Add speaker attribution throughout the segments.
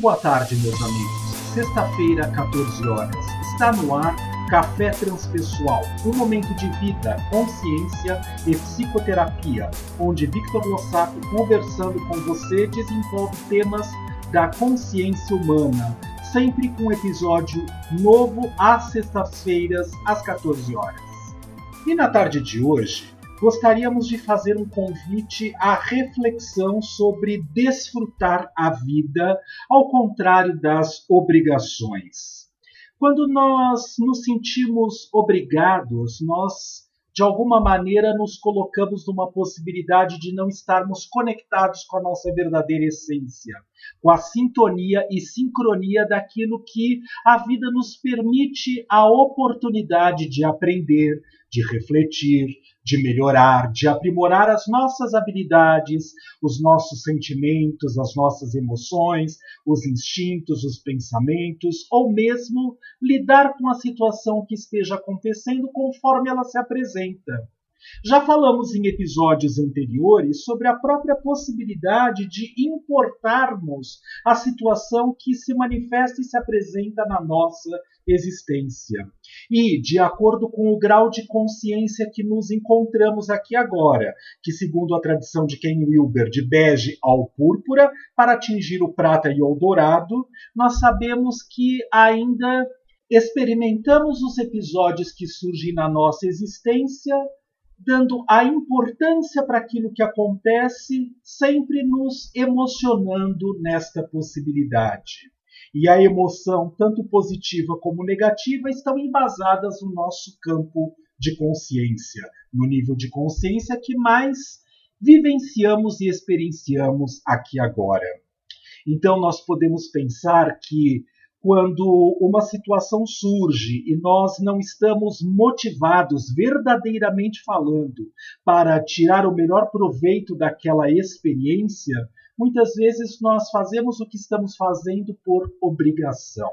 Speaker 1: boa tarde, meus amigos. Sexta-feira, 14 horas. Está no ar Café Transpessoal, um momento de vida, consciência e psicoterapia, onde Victor Lossato, conversando com você, desenvolve temas da consciência humana, sempre com episódio novo às sextas-feiras, às 14 horas. E na tarde de hoje, gostaríamos de fazer um convite à reflexão sobre desfrutar a vida, ao contrário das obrigações. Quando nós nos sentimos obrigados, nós de alguma maneira nos colocamos numa possibilidade de não estarmos conectados com a nossa verdadeira essência, com a sintonia e sincronia daquilo que a vida nos permite a oportunidade de aprender, de refletir, de melhorar, de aprimorar as nossas habilidades, os nossos sentimentos, as nossas emoções, os instintos, os pensamentos, ou mesmo lidar com a situação que esteja acontecendo conforme ela se apresenta. Já falamos em episódios anteriores sobre a própria possibilidade de importarmos a situação que se manifesta e se apresenta na nossa existência. E, de acordo com o grau de consciência que nos encontramos aqui agora, que, segundo a tradição de Ken Wilber, de bege ao púrpura, para atingir o prata e o dourado, nós sabemos que ainda experimentamos os episódios que surgem na nossa existência dando a importância para aquilo que acontece, sempre nos emocionando nesta possibilidade. E a emoção, tanto positiva como negativa, estão embasadas no nosso campo de consciência, no nível de consciência que mais vivenciamos e experienciamos aqui agora. Então, nós podemos pensar que quando uma situação surge e nós não estamos motivados, verdadeiramente falando, para tirar o melhor proveito daquela experiência, muitas vezes nós fazemos o que estamos fazendo por obrigação.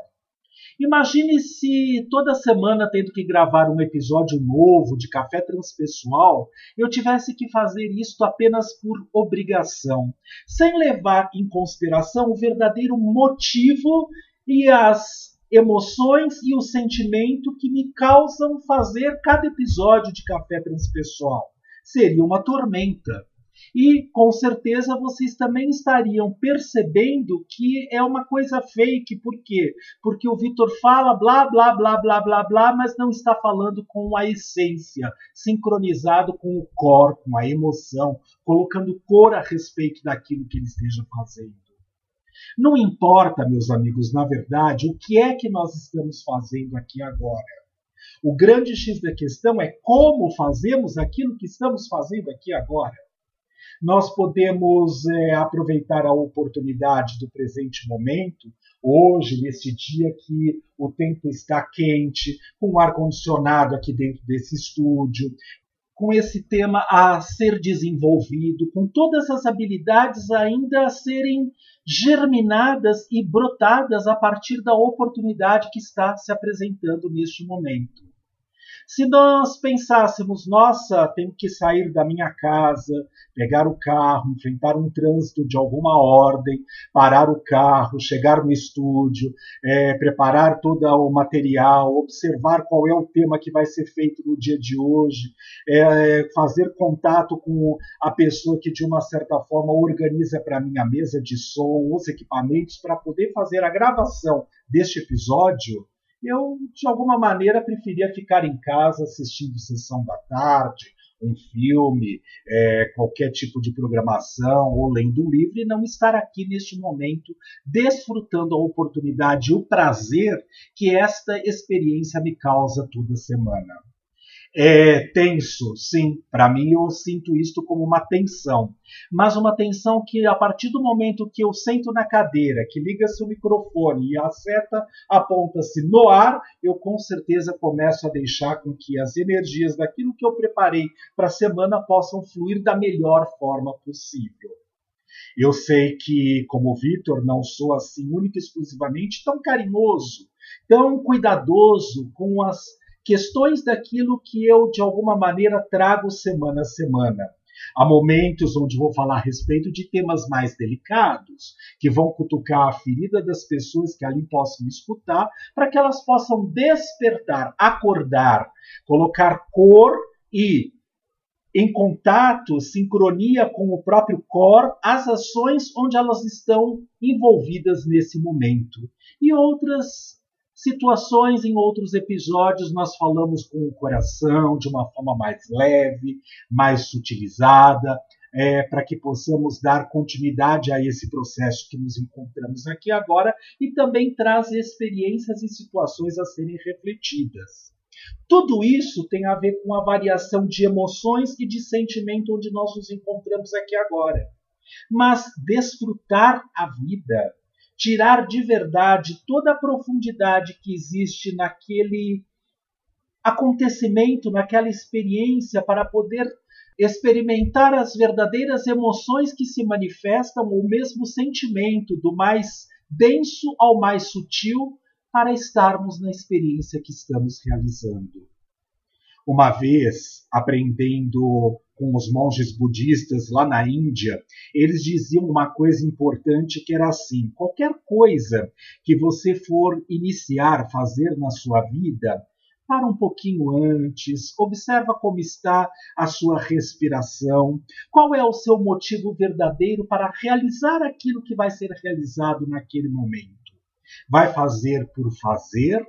Speaker 1: Imagine se toda semana, tendo que gravar um episódio novo de Café Transpessoal, eu tivesse que fazer isto apenas por obrigação, sem levar em consideração o verdadeiro motivo e as emoções e o sentimento que me causam fazer cada episódio de Café Transpessoal. Seria uma tormenta. E com certeza vocês também estariam percebendo que é uma coisa fake. Por quê? Porque o Vitor fala blá, blá, blá, blá, blá, blá, mas não está falando com a essência, sincronizado com o cor, com a emoção, colocando cor a respeito daquilo que ele esteja fazendo. Não importa, meus amigos, na verdade, o que é que nós estamos fazendo aqui agora. O grande X da questão é como fazemos aquilo que estamos fazendo aqui agora. Nós podemos é, aproveitar a oportunidade do presente momento, hoje, nesse dia que o tempo está quente, com ar-condicionado aqui dentro desse estúdio, com esse tema a ser desenvolvido, com todas as habilidades ainda a serem germinadas e brotadas a partir da oportunidade que está se apresentando neste momento. Se nós pensássemos, nossa, tenho que sair da minha casa, pegar o carro, enfrentar um trânsito de alguma ordem, parar o carro, chegar no estúdio, é, preparar todo o material, observar qual é o tema que vai ser feito no dia de hoje, é, fazer contato com a pessoa que de uma certa forma organiza para mim a mesa de som, os equipamentos para poder fazer a gravação deste episódio eu, de alguma maneira, preferia ficar em casa assistindo sessão da tarde, um filme, é, qualquer tipo de programação ou lendo um livro e não estar aqui neste momento desfrutando a oportunidade e o prazer que esta experiência me causa toda semana. É tenso, sim. Para mim, eu sinto isto como uma tensão. Mas uma tensão que, a partir do momento que eu sento na cadeira, que liga-se o microfone e a seta aponta-se no ar, eu com certeza começo a deixar com que as energias daquilo que eu preparei para a semana possam fluir da melhor forma possível. Eu sei que, como Vitor, não sou assim única e exclusivamente tão carinhoso, tão cuidadoso com as questões daquilo que eu, de alguma maneira, trago semana a semana. Há momentos onde vou falar a respeito de temas mais delicados, que vão cutucar a ferida das pessoas que ali possam escutar, para que elas possam despertar, acordar, colocar cor e em contato, sincronia com o próprio core, as ações onde elas estão envolvidas nesse momento. E outras situações em outros episódios nós falamos com o coração de uma forma mais leve, mais sutilizada, é, para que possamos dar continuidade a esse processo que nos encontramos aqui agora e também traz experiências e situações a serem refletidas. Tudo isso tem a ver com a variação de emoções e de sentimento onde nós nos encontramos aqui agora. Mas desfrutar a vida, tirar de verdade toda a profundidade que existe naquele acontecimento, naquela experiência, para poder experimentar as verdadeiras emoções que se manifestam, o mesmo sentimento, do mais denso ao mais sutil, para estarmos na experiência que estamos realizando. Uma vez, aprendendo com os monges budistas lá na Índia, eles diziam uma coisa importante que era assim: qualquer coisa que você for iniciar, fazer na sua vida, para um pouquinho antes, observa como está a sua respiração, qual é o seu motivo verdadeiro para realizar aquilo que vai ser realizado naquele momento. Vai fazer por fazer,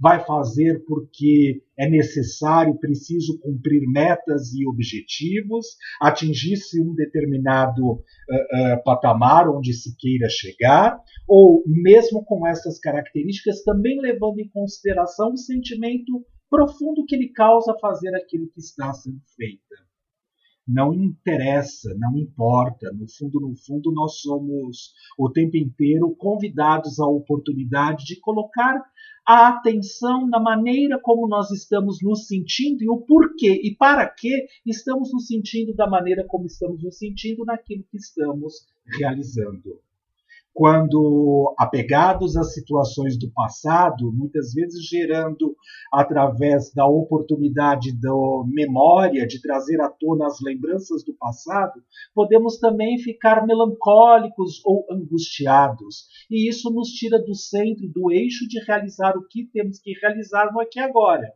Speaker 1: vai fazer porque é necessário, preciso cumprir metas e objetivos, atingir-se um determinado uh, uh, patamar onde se queira chegar, ou mesmo com essas características, também levando em consideração o sentimento profundo que lhe causa fazer aquilo que está sendo feito não interessa, não importa. No fundo, no fundo, nós somos o tempo inteiro convidados à oportunidade de colocar a atenção na maneira como nós estamos nos sentindo e o porquê e para que estamos nos sentindo da maneira como estamos nos sentindo naquilo que estamos realizando quando apegados às situações do passado, muitas vezes gerando através da oportunidade da memória de trazer à tona as lembranças do passado, podemos também ficar melancólicos ou angustiados, e isso nos tira do centro, do eixo de realizar o que temos que realizar no aqui e agora.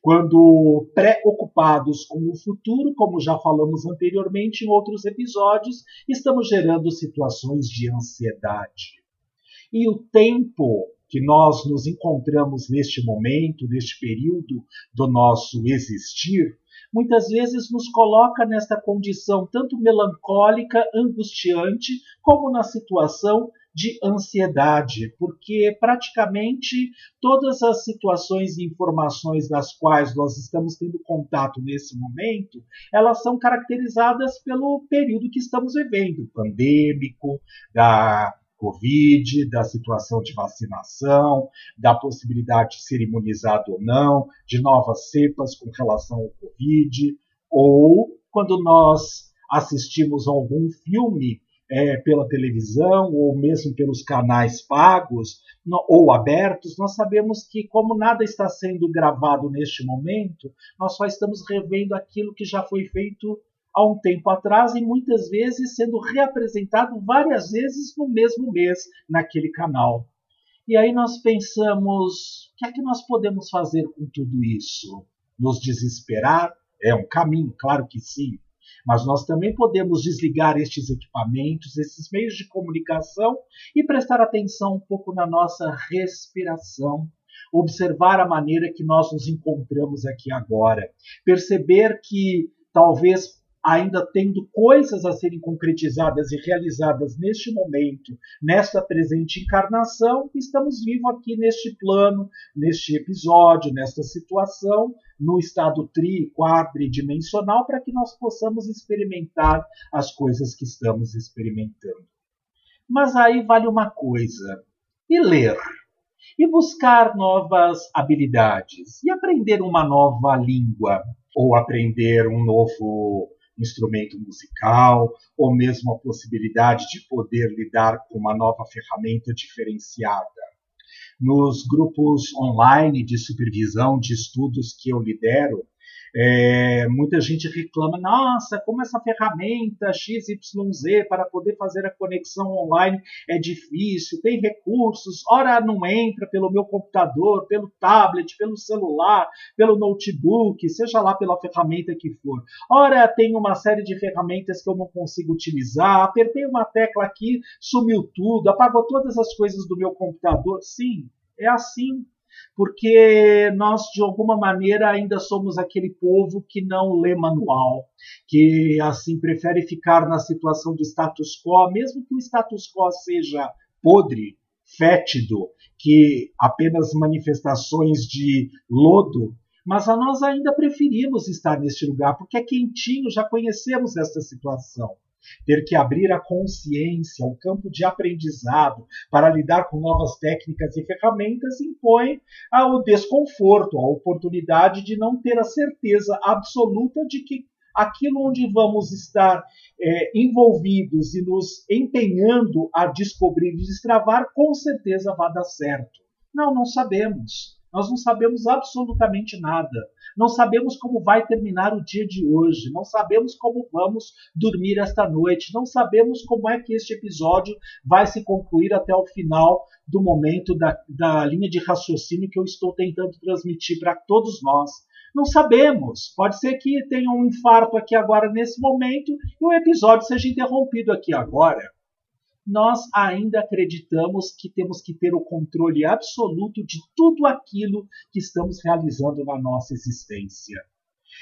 Speaker 1: Quando preocupados com o futuro, como já falamos anteriormente em outros episódios, estamos gerando situações de ansiedade. E o tempo que nós nos encontramos neste momento, neste período do nosso existir, muitas vezes nos coloca nesta condição tanto melancólica, angustiante, como na situação de ansiedade, porque praticamente todas as situações e informações das quais nós estamos tendo contato nesse momento, elas são caracterizadas pelo período que estamos vivendo, pandêmico, da Covid, da situação de vacinação, da possibilidade de ser imunizado ou não, de novas cepas com relação ao Covid, ou quando nós assistimos a algum filme é, pela televisão ou mesmo pelos canais pagos no, ou abertos, nós sabemos que, como nada está sendo gravado neste momento, nós só estamos revendo aquilo que já foi feito há um tempo atrás e muitas vezes sendo reapresentado várias vezes no mesmo mês naquele canal. E aí nós pensamos: o que é que nós podemos fazer com tudo isso? Nos desesperar? É um caminho, claro que sim. Mas nós também podemos desligar estes equipamentos, esses meios de comunicação e prestar atenção um pouco na nossa respiração, observar a maneira que nós nos encontramos aqui agora, perceber que talvez ainda tendo coisas a serem concretizadas e realizadas neste momento, nesta presente encarnação, estamos vivos aqui neste plano, neste episódio, nesta situação, no estado tri, quadridimensional, para que nós possamos experimentar as coisas que estamos experimentando. Mas aí vale uma coisa: e ler? E buscar novas habilidades? E aprender uma nova língua? Ou aprender um novo instrumento musical, ou mesmo a possibilidade de poder lidar com uma nova ferramenta diferenciada. Nos grupos online de supervisão de estudos que eu lidero, É, muita gente reclama, nossa, como essa ferramenta XYZ para poder fazer a conexão online é difícil, tem recursos, ora não entra pelo meu computador, pelo tablet, pelo celular, pelo notebook, seja lá pela ferramenta que for. Ora tem uma série de ferramentas que eu não consigo utilizar, apertei uma tecla aqui, sumiu tudo, apagou todas as coisas do meu computador. Sim, é assim porque nós, de alguma maneira, ainda somos aquele povo que não lê manual, que assim prefere ficar na situação de status quo, mesmo que o status quo seja podre, fétido, que apenas manifestações de lodo, mas a nós ainda preferimos estar neste lugar, porque é quentinho, já conhecemos esta situação ter que abrir a consciência, o campo de aprendizado para lidar com novas técnicas e ferramentas impõe o desconforto, a oportunidade de não ter a certeza absoluta de que aquilo onde vamos estar é, envolvidos e nos empenhando a descobrir e destravar, com certeza vai dar certo. Não, não sabemos. Nós não sabemos absolutamente nada. Não sabemos como vai terminar o dia de hoje. Não sabemos como vamos dormir esta noite. Não sabemos como é que este episódio vai se concluir até o final do momento da, da linha de raciocínio que eu estou tentando transmitir para todos nós. Não sabemos. Pode ser que tenha um infarto aqui agora nesse momento e o episódio seja interrompido aqui agora nós ainda acreditamos que temos que ter o controle absoluto de tudo aquilo que estamos realizando na nossa existência.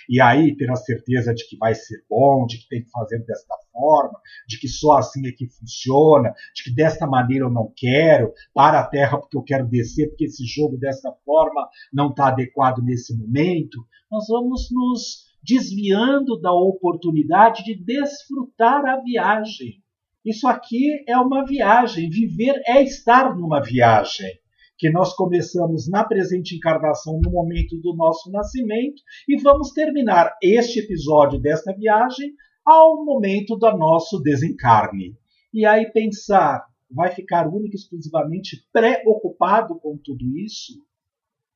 Speaker 1: E aí ter a certeza de que vai ser bom, de que tem que fazer desta forma, de que só assim é que funciona, de que desta maneira eu não quero, para a Terra porque eu quero descer, porque esse jogo dessa forma não está adequado nesse momento, nós vamos nos desviando da oportunidade de desfrutar a viagem isso aqui é uma viagem. Viver é estar numa viagem. Que nós começamos na presente encarnação, no momento do nosso nascimento, e vamos terminar este episódio desta viagem ao momento do nosso desencarne. E aí pensar, vai ficar único e exclusivamente preocupado com tudo isso?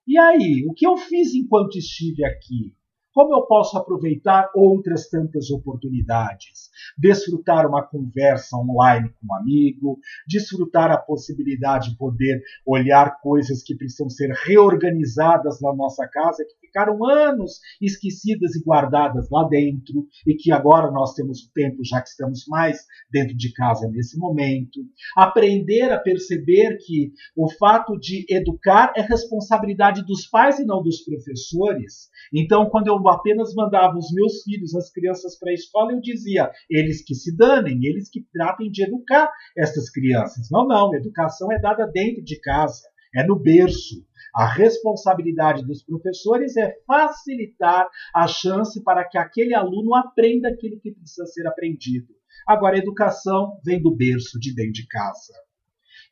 Speaker 1: E aí, o que eu fiz enquanto estive aqui? Como eu posso aproveitar outras tantas oportunidades? Desfrutar uma conversa online com um amigo, desfrutar a possibilidade de poder olhar coisas que precisam ser reorganizadas na nossa casa, que ficaram anos esquecidas e guardadas lá dentro, e que agora nós temos o tempo, já que estamos mais dentro de casa nesse momento. Aprender a perceber que o fato de educar é responsabilidade dos pais e não dos professores. Então, quando eu apenas mandava os meus filhos, as crianças para a escola, eu dizia, eles que se danem, eles que tratem de educar essas crianças. Não, não, educação é dada dentro de casa, é no berço. A responsabilidade dos professores é facilitar a chance para que aquele aluno aprenda aquilo que precisa ser aprendido. Agora, a educação vem do berço, de dentro de casa.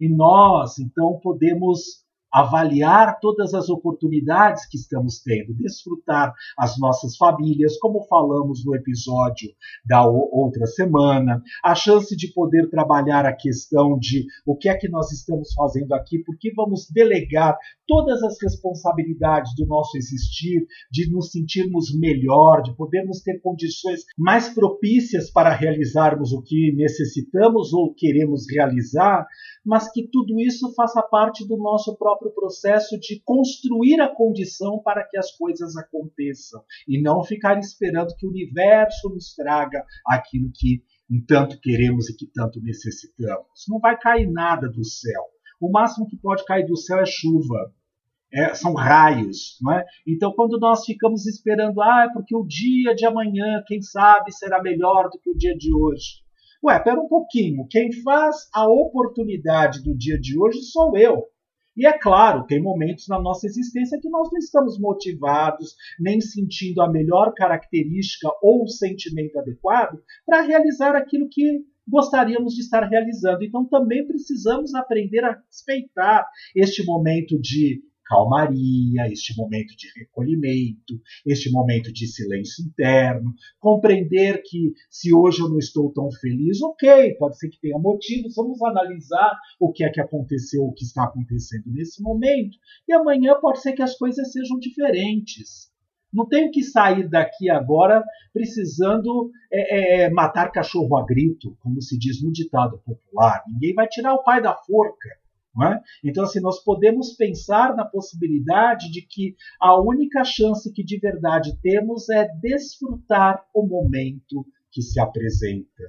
Speaker 1: E nós, então, podemos avaliar todas as oportunidades que estamos tendo, desfrutar as nossas famílias, como falamos no episódio da outra semana, a chance de poder trabalhar a questão de o que é que nós estamos fazendo aqui, porque vamos delegar todas as responsabilidades do nosso existir, de nos sentirmos melhor, de podermos ter condições mais propícias para realizarmos o que necessitamos ou queremos realizar, mas que tudo isso faça parte do nosso próprio processo de construir a condição para que as coisas aconteçam e não ficar esperando que o universo nos traga aquilo que tanto queremos e que tanto necessitamos. Não vai cair nada do céu. O máximo que pode cair do céu é chuva. É, são raios, não é? Então, quando nós ficamos esperando, ah, é porque o dia de amanhã, quem sabe, será melhor do que o dia de hoje. Ué, pera um pouquinho. Quem faz a oportunidade do dia de hoje sou eu. E é claro, tem momentos na nossa existência que nós não estamos motivados, nem sentindo a melhor característica ou o sentimento adequado para realizar aquilo que gostaríamos de estar realizando. Então também precisamos aprender a respeitar este momento de calmaria, este momento de recolhimento, este momento de silêncio interno, compreender que se hoje eu não estou tão feliz, ok, pode ser que tenha motivos, vamos analisar o que é que aconteceu, o que está acontecendo nesse momento, e amanhã pode ser que as coisas sejam diferentes. Não tenho que sair daqui agora precisando é, é, matar cachorro a grito, como se diz no ditado popular. Ninguém vai tirar o pai da forca. É? Então, assim, nós podemos pensar na possibilidade de que a única chance que de verdade temos é desfrutar o momento que se apresenta.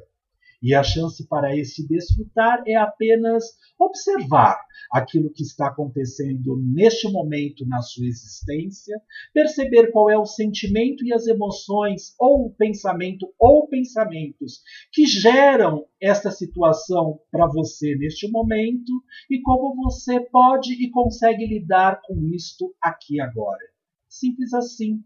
Speaker 1: E a chance para esse desfrutar é apenas observar aquilo que está acontecendo neste momento na sua existência, perceber qual é o sentimento e as emoções, ou o pensamento, ou pensamentos que geram esta situação para você neste momento e como você pode e consegue lidar com isto aqui agora. Simples assim.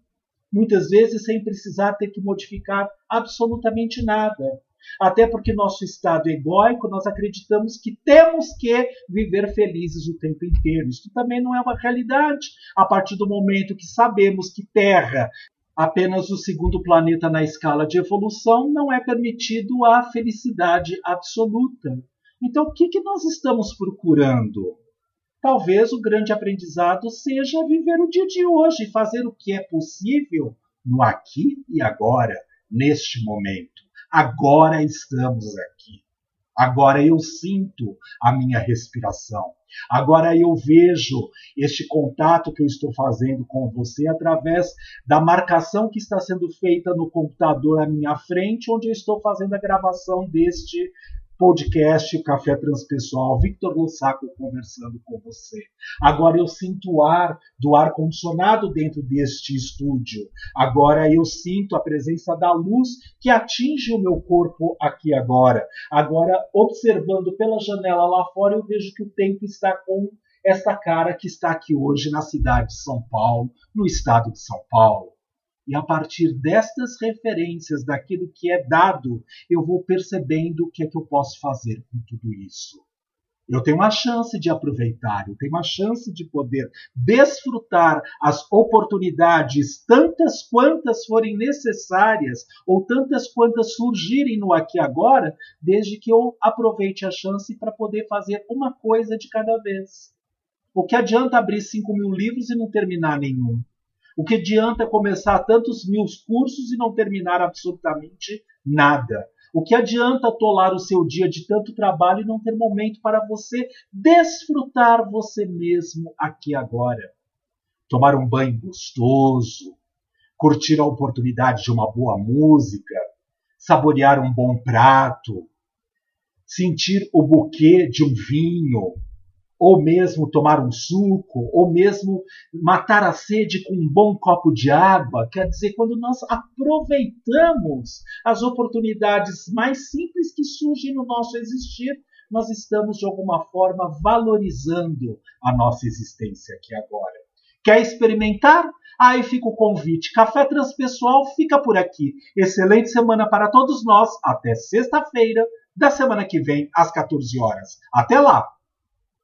Speaker 1: Muitas vezes sem precisar ter que modificar absolutamente nada até porque nosso estado egóico, nós acreditamos que temos que viver felizes o tempo inteiro. Isso também não é uma realidade. A partir do momento que sabemos que Terra, apenas o segundo planeta na escala de evolução, não é permitido a felicidade absoluta. Então, o que, que nós estamos procurando? Talvez o grande aprendizado seja viver o dia de hoje, fazer o que é possível no aqui e agora, neste momento. Agora estamos aqui. Agora eu sinto a minha respiração. Agora eu vejo este contato que eu estou fazendo com você através da marcação que está sendo feita no computador à minha frente, onde eu estou fazendo a gravação deste podcast Café Transpessoal, Victor Lossaco conversando com você. Agora eu sinto o ar do ar condicionado dentro deste estúdio. Agora eu sinto a presença da luz que atinge o meu corpo aqui agora. Agora observando pela janela lá fora eu vejo que o tempo está com esta cara que está aqui hoje na cidade de São Paulo, no estado de São Paulo. E a partir destas referências, daquilo que é dado, eu vou percebendo o que é que eu posso fazer com tudo isso. Eu tenho uma chance de aproveitar, eu tenho uma chance de poder desfrutar as oportunidades, tantas quantas forem necessárias, ou tantas quantas surgirem no aqui e agora, desde que eu aproveite a chance para poder fazer uma coisa de cada vez. O que adianta abrir 5 mil livros e não terminar nenhum? O que adianta começar tantos mil cursos e não terminar absolutamente nada? O que adianta atolar o seu dia de tanto trabalho e não ter momento para você desfrutar você mesmo aqui agora? Tomar um banho gostoso, curtir a oportunidade de uma boa música, saborear um bom prato, sentir o buquê de um vinho, ou mesmo tomar um suco, ou mesmo matar a sede com um bom copo de água. Quer dizer, quando nós aproveitamos as oportunidades mais simples que surgem no nosso existir, nós estamos de alguma forma valorizando a nossa existência aqui agora. Quer experimentar? Aí fica o convite. Café Transpessoal fica por aqui. Excelente semana para todos nós. Até sexta-feira da semana que vem, às 14 horas. Até lá!